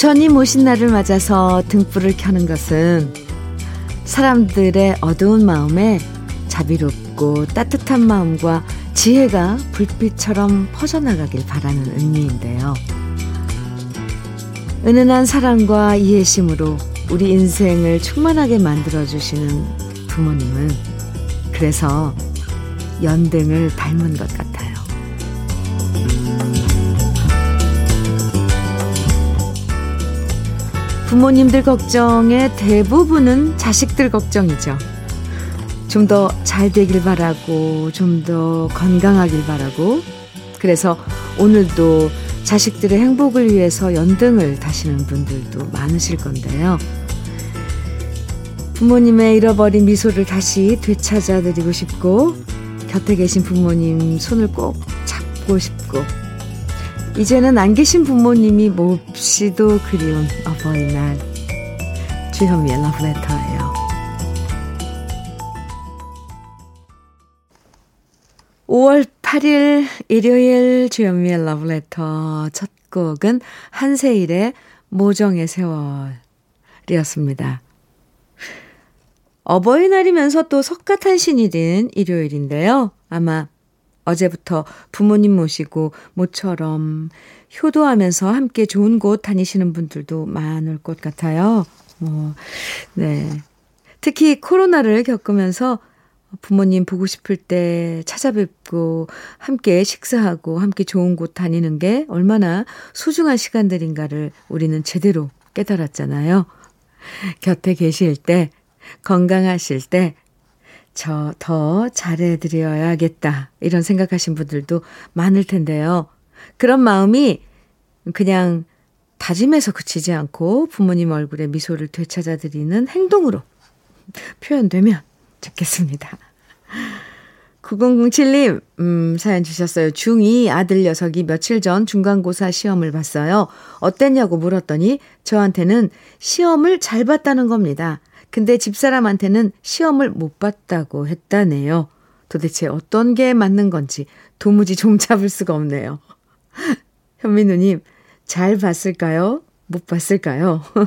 부처님 오신 날을 맞아서 등불을 켜는 것은 사람들의 어두운 마음에 자비롭고 따뜻한 마음과 지혜가 불빛처럼 퍼져나가길 바라는 의미인데요. 은은한 사랑과 이해심으로 우리 인생을 충만하게 만들어주시는 부모님은 그래서 연등을 닮은 것 같아요. 부모님들 걱정의 대부분은 자식들 걱정이죠. 좀 더 잘 되길 바라고, 좀 더 건강하길 바라고, 그래서 오늘도 자식들의 행복을 위해서 연등을 다시는 분들도 많으실 건데요. 부모님의 잃어버린 미소를 다시 되찾아 드리고 싶고, 곁에 계신 부모님 손을 꼭 잡고 싶고, 이제는 안 계신 부모님이 몹시도 그리운 어버이날. 주현미의 러브레터예요. 5월 8일 일요일 주현미의 러브레터 첫 곡은 한세일의 모정의 세월이었습니다. 어버이날이면서 또 석가탄신이 된 일요일인데요. 아마 어제부터 부모님 모시고 모처럼 효도하면서 함께 좋은 곳 다니시는 분들도 많을 것 같아요. 뭐, 네. 특히 코로나를 겪으면서 부모님 보고 싶을 때 찾아뵙고 함께 식사하고 함께 좋은 곳 다니는 게 얼마나 소중한 시간들인가를 우리는 제대로 깨달았잖아요. 곁에 계실 때, 건강하실 때, 저 더 잘해드려야겠다. 이런 생각하신 분들도 많을 텐데요. 그런 마음이 그냥 다짐해서 그치지 않고 부모님 얼굴에 미소를 되찾아드리는 행동으로 표현되면 좋겠습니다. 9007님, 음, 사연 주셨어요. 중2 아들 녀석이 며칠 전 중간고사 시험을 봤어요. 어땠냐고 물었더니 저한테는 시험을 잘 봤다는 겁니다. 근데 집사람한테는 시험을 못 봤다고 했다네요. 도대체 어떤 게 맞는 건지 도무지 종잡을 수가 없네요. 현민우님, 잘 봤을까요? 못 봤을까요?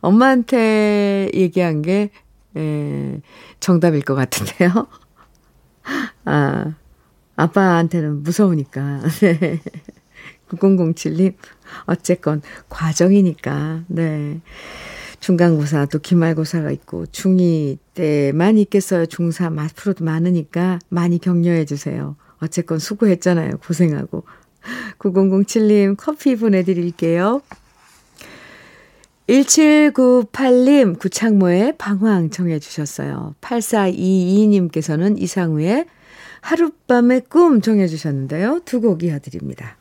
엄마한테 얘기한 게, 에, 정답일 것 같은데요. 아, 아빠한테는 무서우니까. 네. 9007님, 어쨌건 과정이니까, 네. 중간고사 또 기말고사가 있고 중2 때만 있겠어요. 중3 앞으로도 많으니까 많이 격려해 주세요. 어쨌건 수고했잖아요. 고생하고. 9007님 커피 보내드릴게요. 1798님 구창모의 방황 정해 주셨어요. 8422님께서는 이상우의 하룻밤의 꿈 정해 주셨는데요. 두 곡 이어드립니다.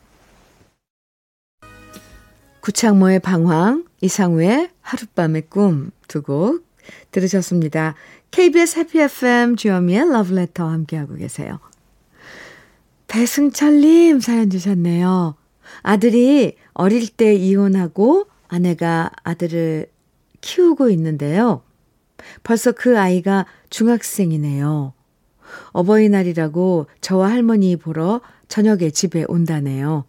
구창모의 방황, 이상우의 하룻밤의 꿈 두 곡 들으셨습니다. KBS 해피 FM 주현미의 러브레터 함께하고 계세요. 배승철님 사연 주셨네요. 아들이 어릴 때 이혼하고 아내가 아들을 키우고 있는데요. 벌써 그 아이가 중학생이네요. 어버이날이라고 저와 할머니 보러 저녁에 집에 온다네요.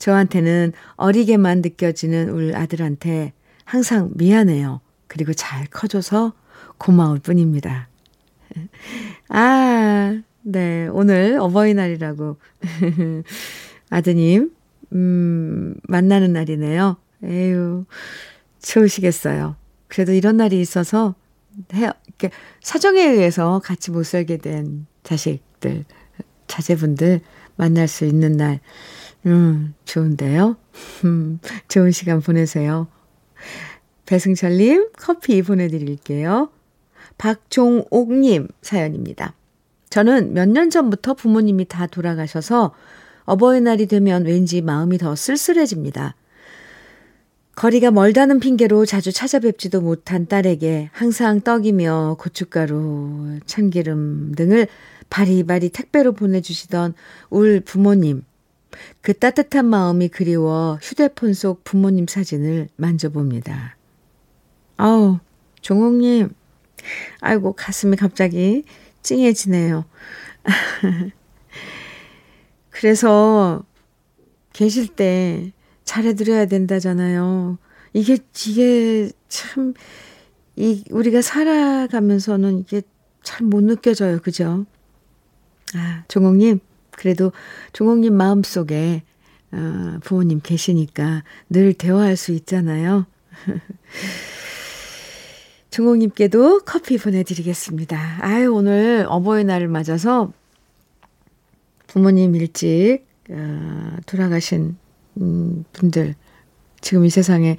저한테는 어리게만 느껴지는 우리 아들한테 항상 미안해요. 그리고 잘 커줘서 고마울 뿐입니다. 아, 네. 오늘 어버이날이라고. 아드님, 음, 만나는 날이네요. 에휴, 좋으시겠어요. 그래도 이런 날이 있어서 해, 이렇게 사정에 의해서 같이 못 살게 된 자식들, 자제분들 만날 수 있는 날. 음, 좋은데요? 음, 좋은 시간 보내세요. 배승철님, 커피 보내드릴게요. 박종옥님 사연입니다. 저는 몇 년 전부터 부모님이 다 돌아가셔서 어버이날이 되면 왠지 마음이 더 쓸쓸해집니다. 거리가 멀다는 핑계로 자주 찾아뵙지도 못한 딸에게 항상 떡이며 고춧가루, 참기름 등을 바리바리 택배로 보내주시던 울 부모님. 그 따뜻한 마음이 그리워 휴대폰 속 부모님 사진을 만져봅니다. 아우, 종옥님. 아이고, 가슴이 갑자기 찡해지네요. 그래서 계실 때 잘해드려야 된다잖아요. 이게, 이게 참, 이, 우리가 살아가면서는 이게 잘 못 느껴져요. 그죠? 아, 종옥님, 그래도 종옥님 마음속에, 어, 부모님 계시니까 늘 대화할 수 있잖아요. 종옥님께도 커피 보내드리겠습니다. 아유, 오늘 어버이날을 맞아서 부모님 일찍, 어, 돌아가신, 음, 분들, 지금 이 세상에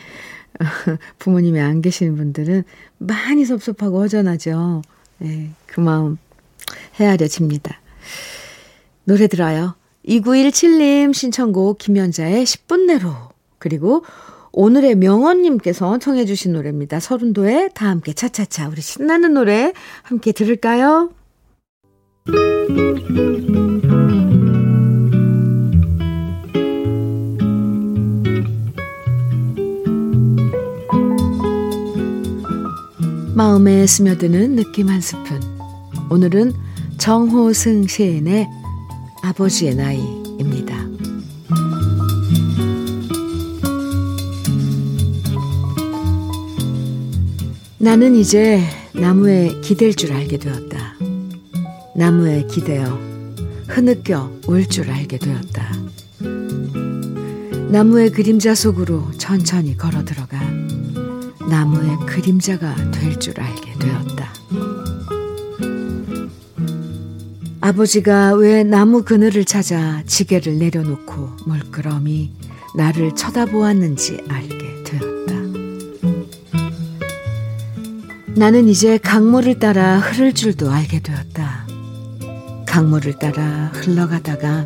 부모님이 안 계시는 분들은 많이 섭섭하고 허전하죠. 네, 그 마음 헤아려집니다. 노래 들어요. 2917님 신청곡 김연자의 10분 내로 그리고 오늘의 명언님께서 청해 주신 노래입니다. 서른도의 다 함께 차차차 우리 신나는 노래 함께 들을까요? 마음에 스며드는 느낌 한 스푼. 오늘은 정호승 시인의 아버지의 나이입니다. 나는 이제 나무에 기댈 줄 알게 되었다. 나무에 기대어 흐느껴 올줄 알게 되었다. 나무의 그림자 속으로 천천히 걸어 들어가 나무의 그림자가 될 줄 알게 되었다. 아버지가 왜 나무 그늘을 찾아 지게를 내려놓고 물끄러미 나를 쳐다보았는지 알게 되었다. 나는 이제 강물을 따라 흐를 줄도 알게 되었다. 강물을 따라 흘러가다가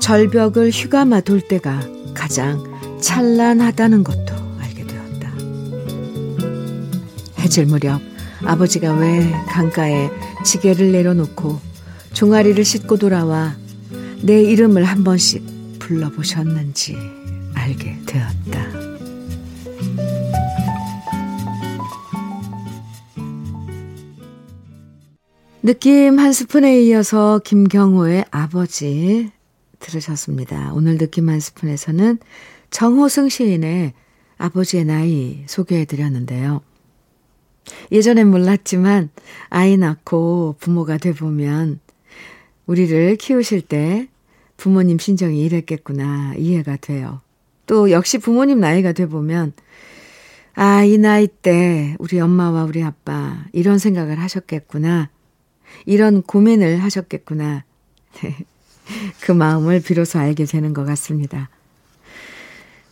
절벽을 휴가마 돌 때가 가장 찬란하다는 것도 해질 무렵 아버지가 왜 강가에 지게를 내려놓고 종아리를 씻고 돌아와 내 이름을 한 번씩 불러보셨는지 알게 되었다. 느낌 한 스푼에 이어서 김경호의 아버지 들으셨습니다. 오늘 느낌 한 스푼에서는 정호승 시인의 아버지의 나이 소개해 드렸는데요. 예전엔 몰랐지만 아이 낳고 부모가 돼보면 우리를 키우실 때 부모님 심정이 이랬겠구나 이해가 돼요. 또 역시 부모님 나이가 돼보면 아, 이 나이 때 우리 엄마와 우리 아빠 이런 생각을 하셨겠구나. 이런 고민을 하셨겠구나. 그 마음을 비로소 알게 되는 것 같습니다.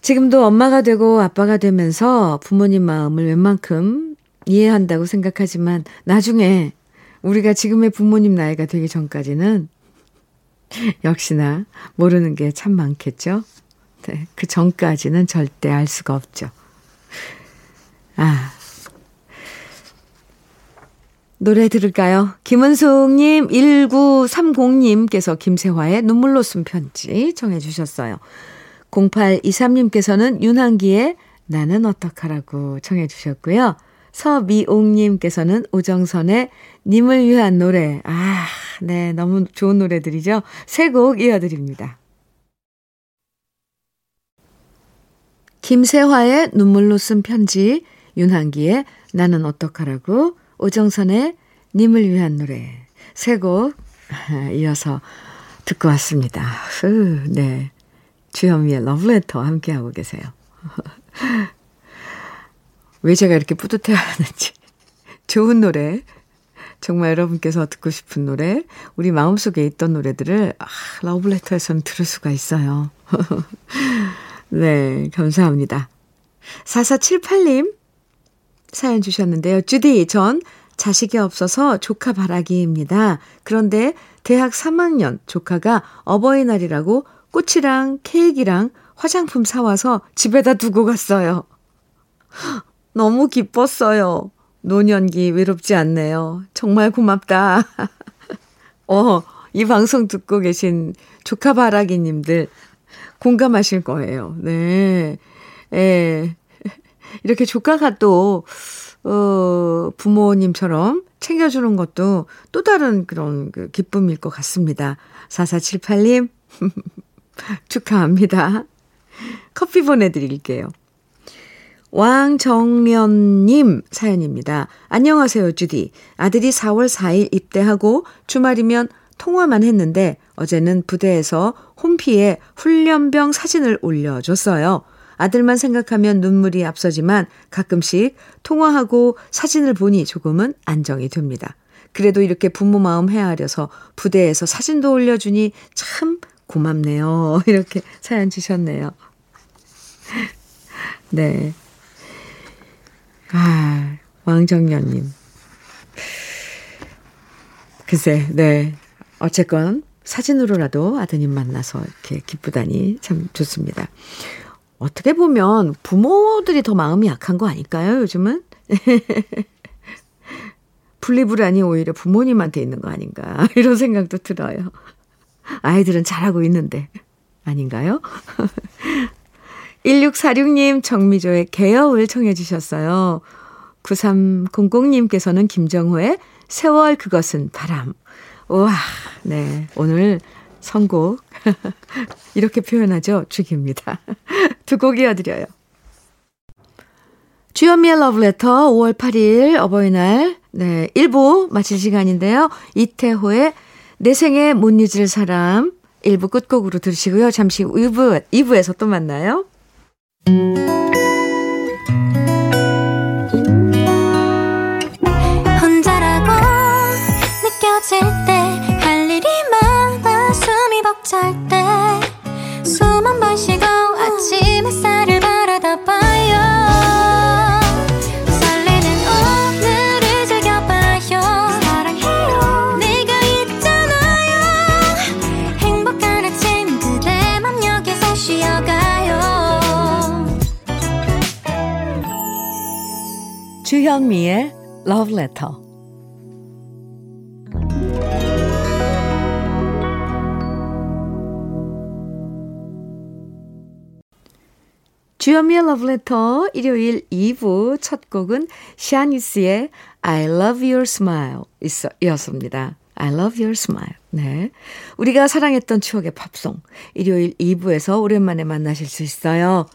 지금도 엄마가 되고 아빠가 되면서 부모님 마음을 웬만큼 이해한다고 생각하지만 나중에 우리가 지금의 부모님 나이가 되기 전까지는 역시나 모르는 게 참 많겠죠. 네, 그 전까지는 절대 알 수가 없죠. 아. 노래 들을까요? 김은숙님, 1930님께서 김세화의 눈물로 쓴 편지 청해 주셨어요. 0823님께서는 윤한기의 나는 어떡하라고 청해 주셨고요. 서미옥님께서는 오정선의 님을 위한 노래. 아, 네. 너무 좋은 노래들이죠. 세 곡 이어드립니다. 김세화의 눈물로 쓴 편지, 윤한기의 나는 어떡하라고, 오정선의 님을 위한 노래. 세 곡 이어서 듣고 왔습니다. 흐, 네. 주현미의 러브레터 함께하고 계세요. 왜 제가 이렇게 뿌듯해 하는지. 좋은 노래. 정말 여러분께서 듣고 싶은 노래, 우리 마음속에 있던 노래들을 아, 러브레터에서는 들을 수가 있어요. 네, 감사합니다. 4478님 사연 주셨는데요. 주디, 전 자식이 없어서 조카 바라기입니다. 그런데 대학 3학년 조카가 어버이날이라고 꽃이랑 케이크랑 화장품 사와서 집에다 두고 갔어요. 너무 기뻤어요. 노년기 외롭지 않네요. 정말 고맙다. 어, 이 방송 듣고 계신 조카 바라기 님들 공감하실 거예요. 네. 예. 이렇게 조카가 또, 어, 부모님처럼 챙겨주는 것도 또 다른 그런 그 기쁨일 것 같습니다. 4478님, 축하합니다. 커피 보내드릴게요. 왕정련님 사연입니다. 안녕하세요, 주디. 아들이 4월 4일 입대하고 주말이면 통화만 했는데 어제는 부대에서 홈피에 훈련병 사진을 올려줬어요. 아들만 생각하면 눈물이 앞서지만 가끔씩 통화하고 사진을 보니 조금은 안정이 됩니다. 그래도 이렇게 부모 마음 헤아려서 부대에서 사진도 올려주니 참 고맙네요. 이렇게 사연 주셨네요. 네. 아, 왕정년님. 글쎄, 네. 어쨌건 사진으로라도 아드님 만나서 이렇게 기쁘다니 참 좋습니다. 어떻게 보면 부모들이 더 마음이 약한 거 아닐까요, 요즘은? 분리불안이 오히려 부모님한테 있는 거 아닌가, 이런 생각도 들어요. 아이들은 잘하고 있는데, 아닌가요? 1646님 정미조의 개여울 청해 주셨어요. 9300님께서는 김정호의 세월 그것은 바람. 우와, 네. 오늘 선곡. 이렇게 표현하죠. 죽입니다. 두 곡 이어드려요. 주현미의 러브레터 5월 8일 어버이날 네 1부 마칠 시간인데요. 이태호의 내 생에 못 잊을 사람 1부 끝곡으로 들으시고요. 잠시 후 2부, 2부에서 또 만나요. 혼자라고 느껴질 때할 일이 많아 숨이 벅찰 때숨한번쉬 주현미의 Love Letter 주현미의 러브레터 일요일 2부 첫 곡은 샤니스의 I love your smile 이었습니다. I love your smile. 네. 우리가 사랑했던 추억의 팝송. 일요일 2부에서 오랜만에 만나실 수 있어요.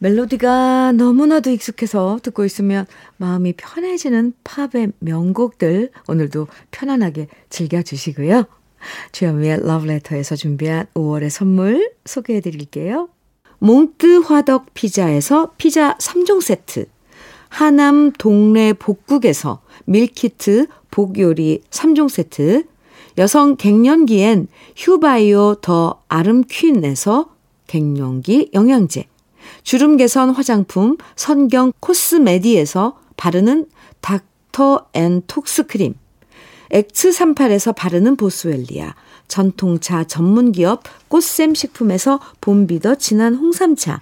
멜로디가 너무나도 익숙해서 듣고 있으면 마음이 편해지는 팝의 명곡들 오늘도 편안하게 즐겨주시고요. 주현미의 러브레터에서 준비한 5월의 선물 소개해 드릴게요. 몽뜨 화덕 피자에서 피자 3종 세트, 하남 동네 복국에서 밀키트 복요리 3종 세트, 여성 갱년기엔 휴바이오 더 아름퀸에서 갱년기 영양제, 주름 개선 화장품 선경 코스메디에서 바르는 닥터 앤 톡스 크림, 엑스38에서 바르는 보스웰리아, 전통차 전문기업 꽃샘 식품에서 봄비더 진한 홍삼차,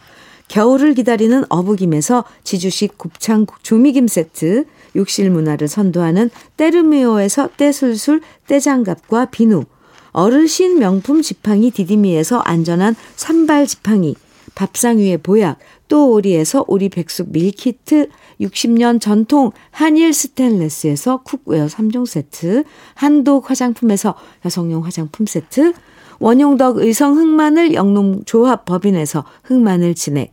겨울을 기다리는 어부김에서 지주식 곱창 조미김 세트, 욕실 문화를 선도하는 때르미오에서 때술술 때장갑과 비누, 어르신 명품 지팡이 디디미에서 안전한 산발 지팡이, 밥상 위의 보약, 또 오리에서 오리 백숙 밀키트, 60년 전통 한일 스텐레스에서 cookware 3종 세트, 한독 화장품에서 여성용 화장품 세트, 원용덕 의성 흑마늘 영농조합 법인에서 흑마늘 진액,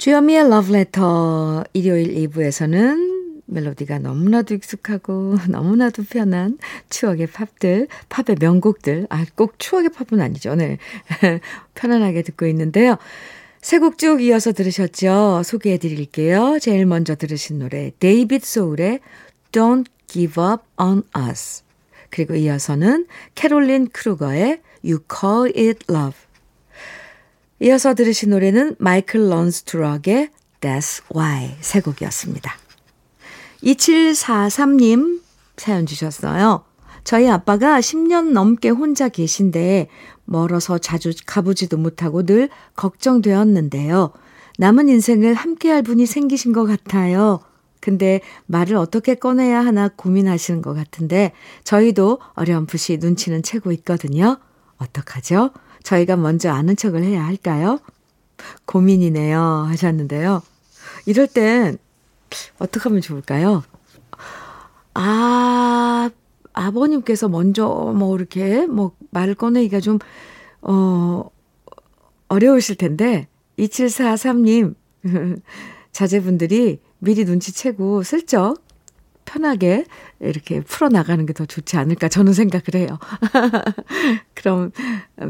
주현미의 러브레터 일요일 2부에서는 멜로디가 너무나도 익숙하고 너무나도 편한 추억의 팝들, 팝의 명곡들, 아, 꼭 추억의 팝은 아니죠. 네. 편안하게 듣고 있는데요. 세 곡 쭉 이어서 들으셨죠? 소개해 드릴게요. 제일 먼저 들으신 노래, 데이빗 소울의 Don't Give Up on Us. 그리고 이어서는 캐롤린 크루거의 You Call It Love. 이어서 들으신 노래는 Michael Learns to Rock의 That's Why 세 곡이었습니다. 2743님 사연 주셨어요. 저희 아빠가 10년 넘게 혼자 계신데 멀어서 자주 가보지도 못하고 늘 걱정되었는데요. 남은 인생을 함께할 분이 생기신 것 같아요. 근데 말을 어떻게 꺼내야 하나 고민하시는 것 같은데 저희도 어렴풋이 눈치는 채고 있거든요. 어떡하죠? 저희가 먼저 아는 척을 해야 할까요? 고민이네요 하셨는데요. 이럴 땐 어떻게 하면 좋을까요? 아, 아버님께서 먼저 뭐 이렇게 뭐 말을 꺼내기가 좀, 어, 어려우실 텐데, 2743님, 자제분들이 미리 눈치채고 슬쩍 편하게 이렇게 풀어나가는 게 더 좋지 않을까 저는 생각을 해요. 그럼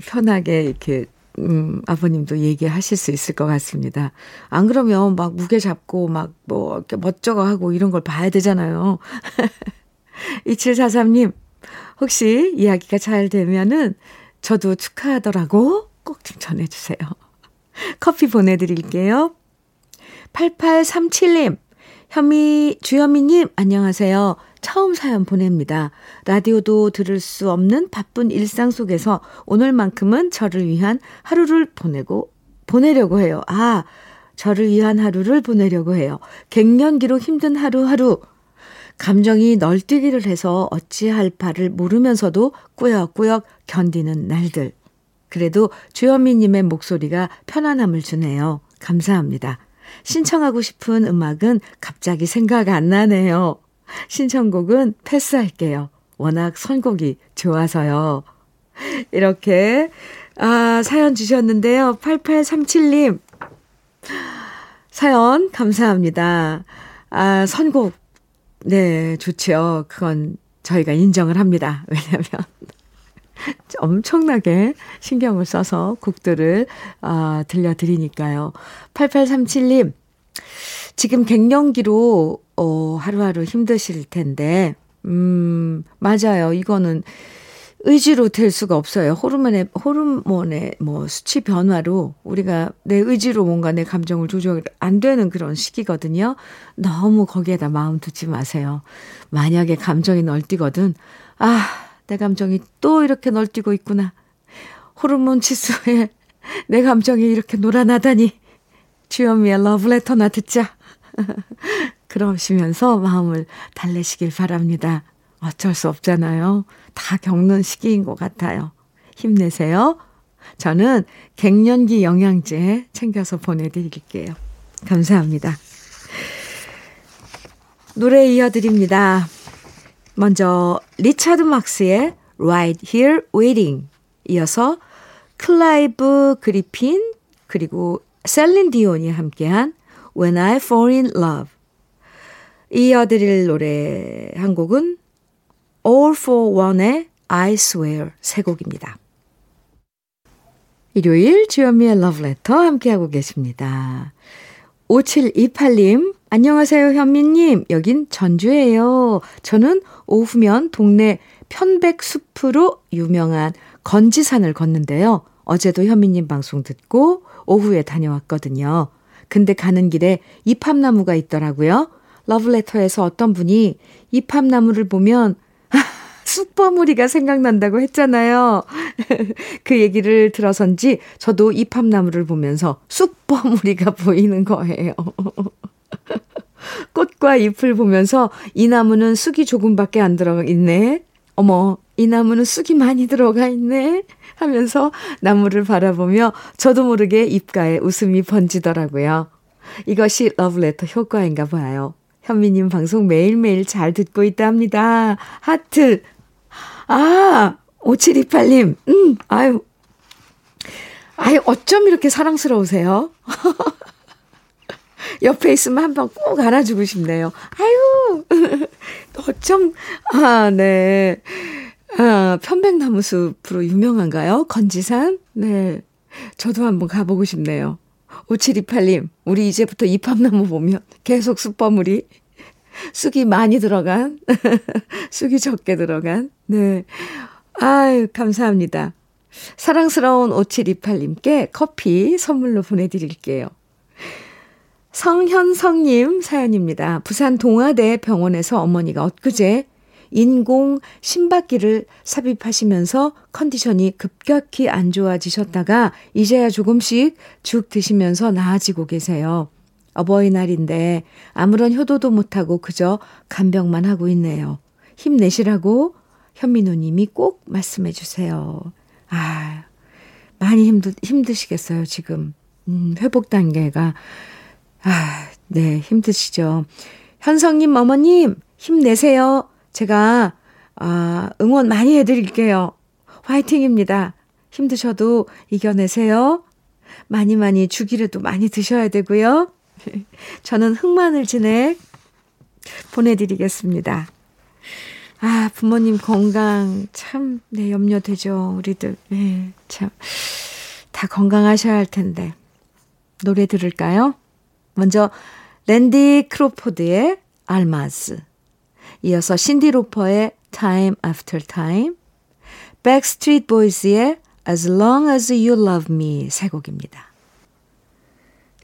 편하게 이렇게 음, 아버님도 얘기하실 수 있을 것 같습니다. 안 그러면 막 무게 잡고 막 뭐 이렇게 멋쩍어 하고 이런 걸 봐야 되잖아요. 2743님, 혹시 이야기가 잘 되면은 저도 축하하더라고 꼭 좀 전해주세요. 커피 보내드릴게요. 8837님, 현미, 주현미님, 안녕하세요. 처음 사연 보냅니다. 라디오도 들을 수 없는 바쁜 일상 속에서 오늘만큼은 저를 위한 하루를 보내고, 보내려고 해요. 아, 저를 위한 하루를 보내려고 해요. 갱년기로 힘든 하루하루. 감정이 널뛰기를 해서 어찌할 바를 모르면서도 꾸역꾸역 견디는 날들. 그래도 주현미님의 목소리가 편안함을 주네요. 감사합니다. 신청하고 싶은 음악은 갑자기 생각 안 나네요. 신청곡은 패스할게요. 워낙 선곡이 좋아서요. 이렇게, 아, 사연 주셨는데요. 8837님. 사연 감사합니다. 아, 선곡. 네, 좋죠. 그건 저희가 인정을 합니다. 왜냐면 엄청나게 신경을 써서 곡들을 아, 들려드리니까요. 8837님, 지금 갱년기로 어, 하루하루 힘드실 텐데, 음, 맞아요. 이거는 의지로 될 수가 없어요. 호르몬의, 호르몬의 뭐 수치 변화로 우리가 내 의지로 뭔가 내 감정을 조절 안 되는 그런 시기거든요. 너무 거기에다 마음 두지 마세요. 만약에 감정이 널뛰거든, 아, 내 감정이 또 이렇게 널뛰고 있구나. 호르몬 치수에 내 감정이 이렇게 놀아나다니. 주현미의 러브레터나 듣자. 그러시면서 마음을 달래시길 바랍니다. 어쩔 수 없잖아요. 다 겪는 시기인 것 같아요. 힘내세요. 저는 갱년기 영양제 챙겨서 보내드릴게요. 감사합니다. 노래 이어드립니다. 먼저 리차드 막스의 Right Here Waiting 이어서 클라이브 그리핀 그리고 셀린 디온이 함께한 When I Fall in Love 이어드릴 노래 한 곡은 All for One의 I Swear 세 곡입니다. 일요일 주현미의 러브레터 함께하고 계십니다. 5728님 안녕하세요, 현미님. 여긴 전주예요. 저는 오후면 동네 편백숲으로 유명한 건지산을 걷는데요. 어제도 현미님 방송 듣고 오후에 다녀왔거든요. 근데 가는 길에 이팝나무가 있더라고요. 러브레터에서 어떤 분이 이팝나무를 보면 쑥버무리가 생각난다고 했잖아요. 그 얘기를 들어선지 저도 이팝나무를 보면서 쑥버무리가 보이는 거예요. 꽃과 잎을 보면서 이 나무는 쑥이 조금밖에 안 들어가 있네. 어머, 이 나무는 쑥이 많이 들어가 있네. 하면서 나무를 바라보며 저도 모르게 입가에 웃음이 번지더라고요. 이것이 러브레터 효과인가 봐요. 현미님 방송 매일매일 잘 듣고 있답니다. 하트. 아, 5728님. 음, 아유. 아유, 어쩜 이렇게 사랑스러우세요? 옆에 있으면 한 번 꼭 안아주고 싶네요. 아유, 어쩜, 아, 네. 아, 편백나무 숲으로 유명한가요? 건지산? 네. 저도 한번 가보고 싶네요. 5728님, 우리 이제부터 이팝나무 보면 계속 쑥버무리, 쑥이 많이 들어간, 쑥이 적게 들어간, 네. 아유, 감사합니다. 사랑스러운 5728님께 커피 선물로 보내드릴게요. 성현성님 사연입니다. 부산 동아대 병원에서 어머니가 엊그제 인공 심박기를 삽입하시면서 컨디션이 급격히 안 좋아지셨다가 이제야 조금씩 죽 드시면서 나아지고 계세요. 어버이날인데 아무런 효도도 못하고 그저 간병만 하고 있네요. 힘내시라고 현민우 님이 꼭 말씀해 주세요. 아, 많이 힘드, 힘드시겠어요, 지금. 음, 회복 단계가. 아, 네, 힘드시죠. 현성님, 어머님, 힘내세요. 제가, 아, 응원 많이 해드릴게요. 화이팅입니다. 힘드셔도 이겨내세요. 많이 많이 죽이라도 많이 드셔야 되고요. 저는 흑마늘 진액 보내드리겠습니다. 아, 부모님 건강 참, 네, 염려되죠. 우리들. 네, 참. 다 건강하셔야 할 텐데. 노래 들을까요? 먼저, 랜디 크로포드의 Almaz. 이어서 신디 로퍼의 Time After Time. 백스트리트 보이스의 As Long As You Love Me 세 곡입니다.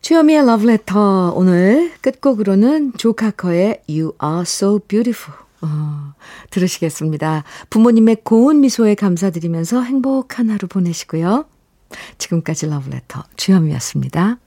주현미의 러브레터 오늘 끝곡으로는 조 카커의 You Are So Beautiful 어, 들으시겠습니다. 부모님의 고운 미소에 감사드리면서 행복한 하루 보내시고요. 지금까지 러브레터 주현미였습니다.